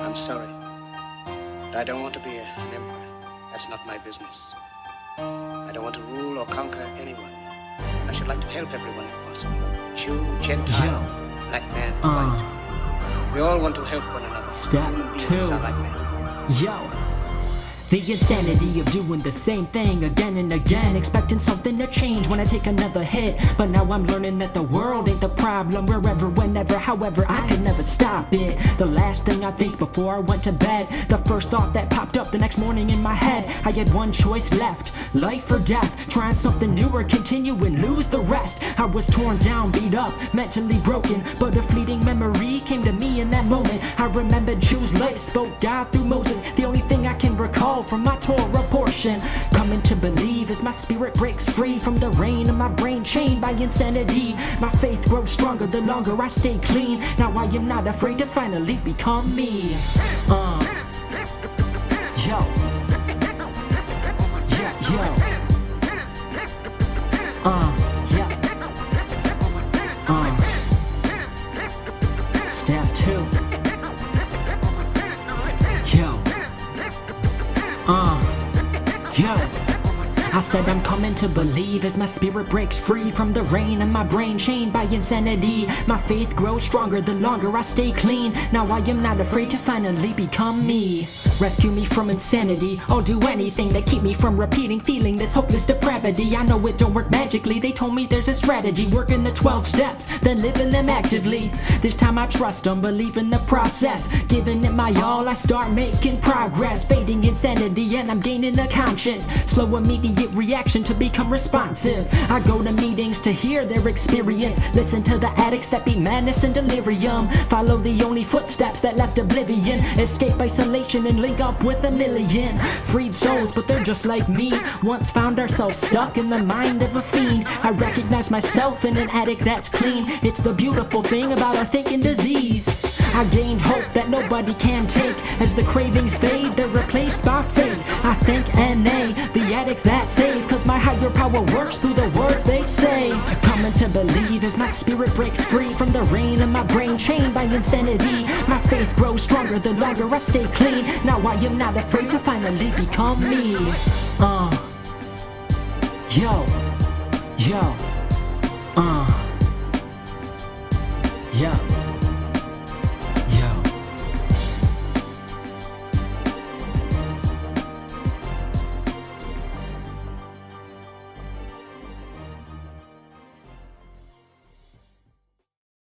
I'm sorry. But I don't want to be a, an emperor. That's not my business. I don't want to rule or conquer anyone. I should like to help everyone if possible. Jew, Gentile, Yo. black man, Uh, white. We all want to help one another. Step Human two. are like that. Yo. The insanity of doing the same thing again and again, expecting something to change when I take another hit. But now I'm learning that the world ain't the problem. Wherever, whenever, however, I could never stop it. The last thing I think before I went to bed, the first thought that popped up the next morning in my head, I had one choice left life or death. Trying something new or continue and lose the rest. I was torn down, beat up, mentally broken, but a fleeting memory came to me in that moment. I remembered choose life, spoke God through Moses. Recall from my Torah portion. Coming to believe as my spirit breaks free from the reign of my brain chained by insanity. My faith grows stronger the longer I stay clean. Now I am not afraid to finally become me. Uh. Yo. Yo. Yo. I said I'm coming to believe as my spirit breaks free from the reign and my brain chained by insanity. My faith grows stronger the longer I stay clean. Now I am not afraid to finally become me. Rescue me from insanity. I'll do anything to keep me from repeating feeling this hopeless depravity. I know it don't work magically. They told me there's a strategy. Working the 12 steps, then living them actively. This time I trust them, believe in the process. Giving it my all, I start making progress. Fading insanity, and I'm gaining a conscience. Slow immediate reaction to become responsive. I go to meetings to hear their experience. Listen to the addicts that be madness and delirium. Follow the only footsteps that left oblivion. Escape isolation and link up with a million. Freed souls, but they're just like me. Once found ourselves stuck in the mind of a fiend. I recognize myself in an addict that's clean. It's the beautiful thing about our thinking disease. I gained hope that nobody can take. As the cravings fade, they're replaced addicts that save. Cause my higher power works through the words they say. Coming to believe as my spirit breaks free from the reign of my brain chained by insanity. My faith grows stronger the longer I stay clean. Now I am not afraid to finally become me. Uh. Yo. Yo.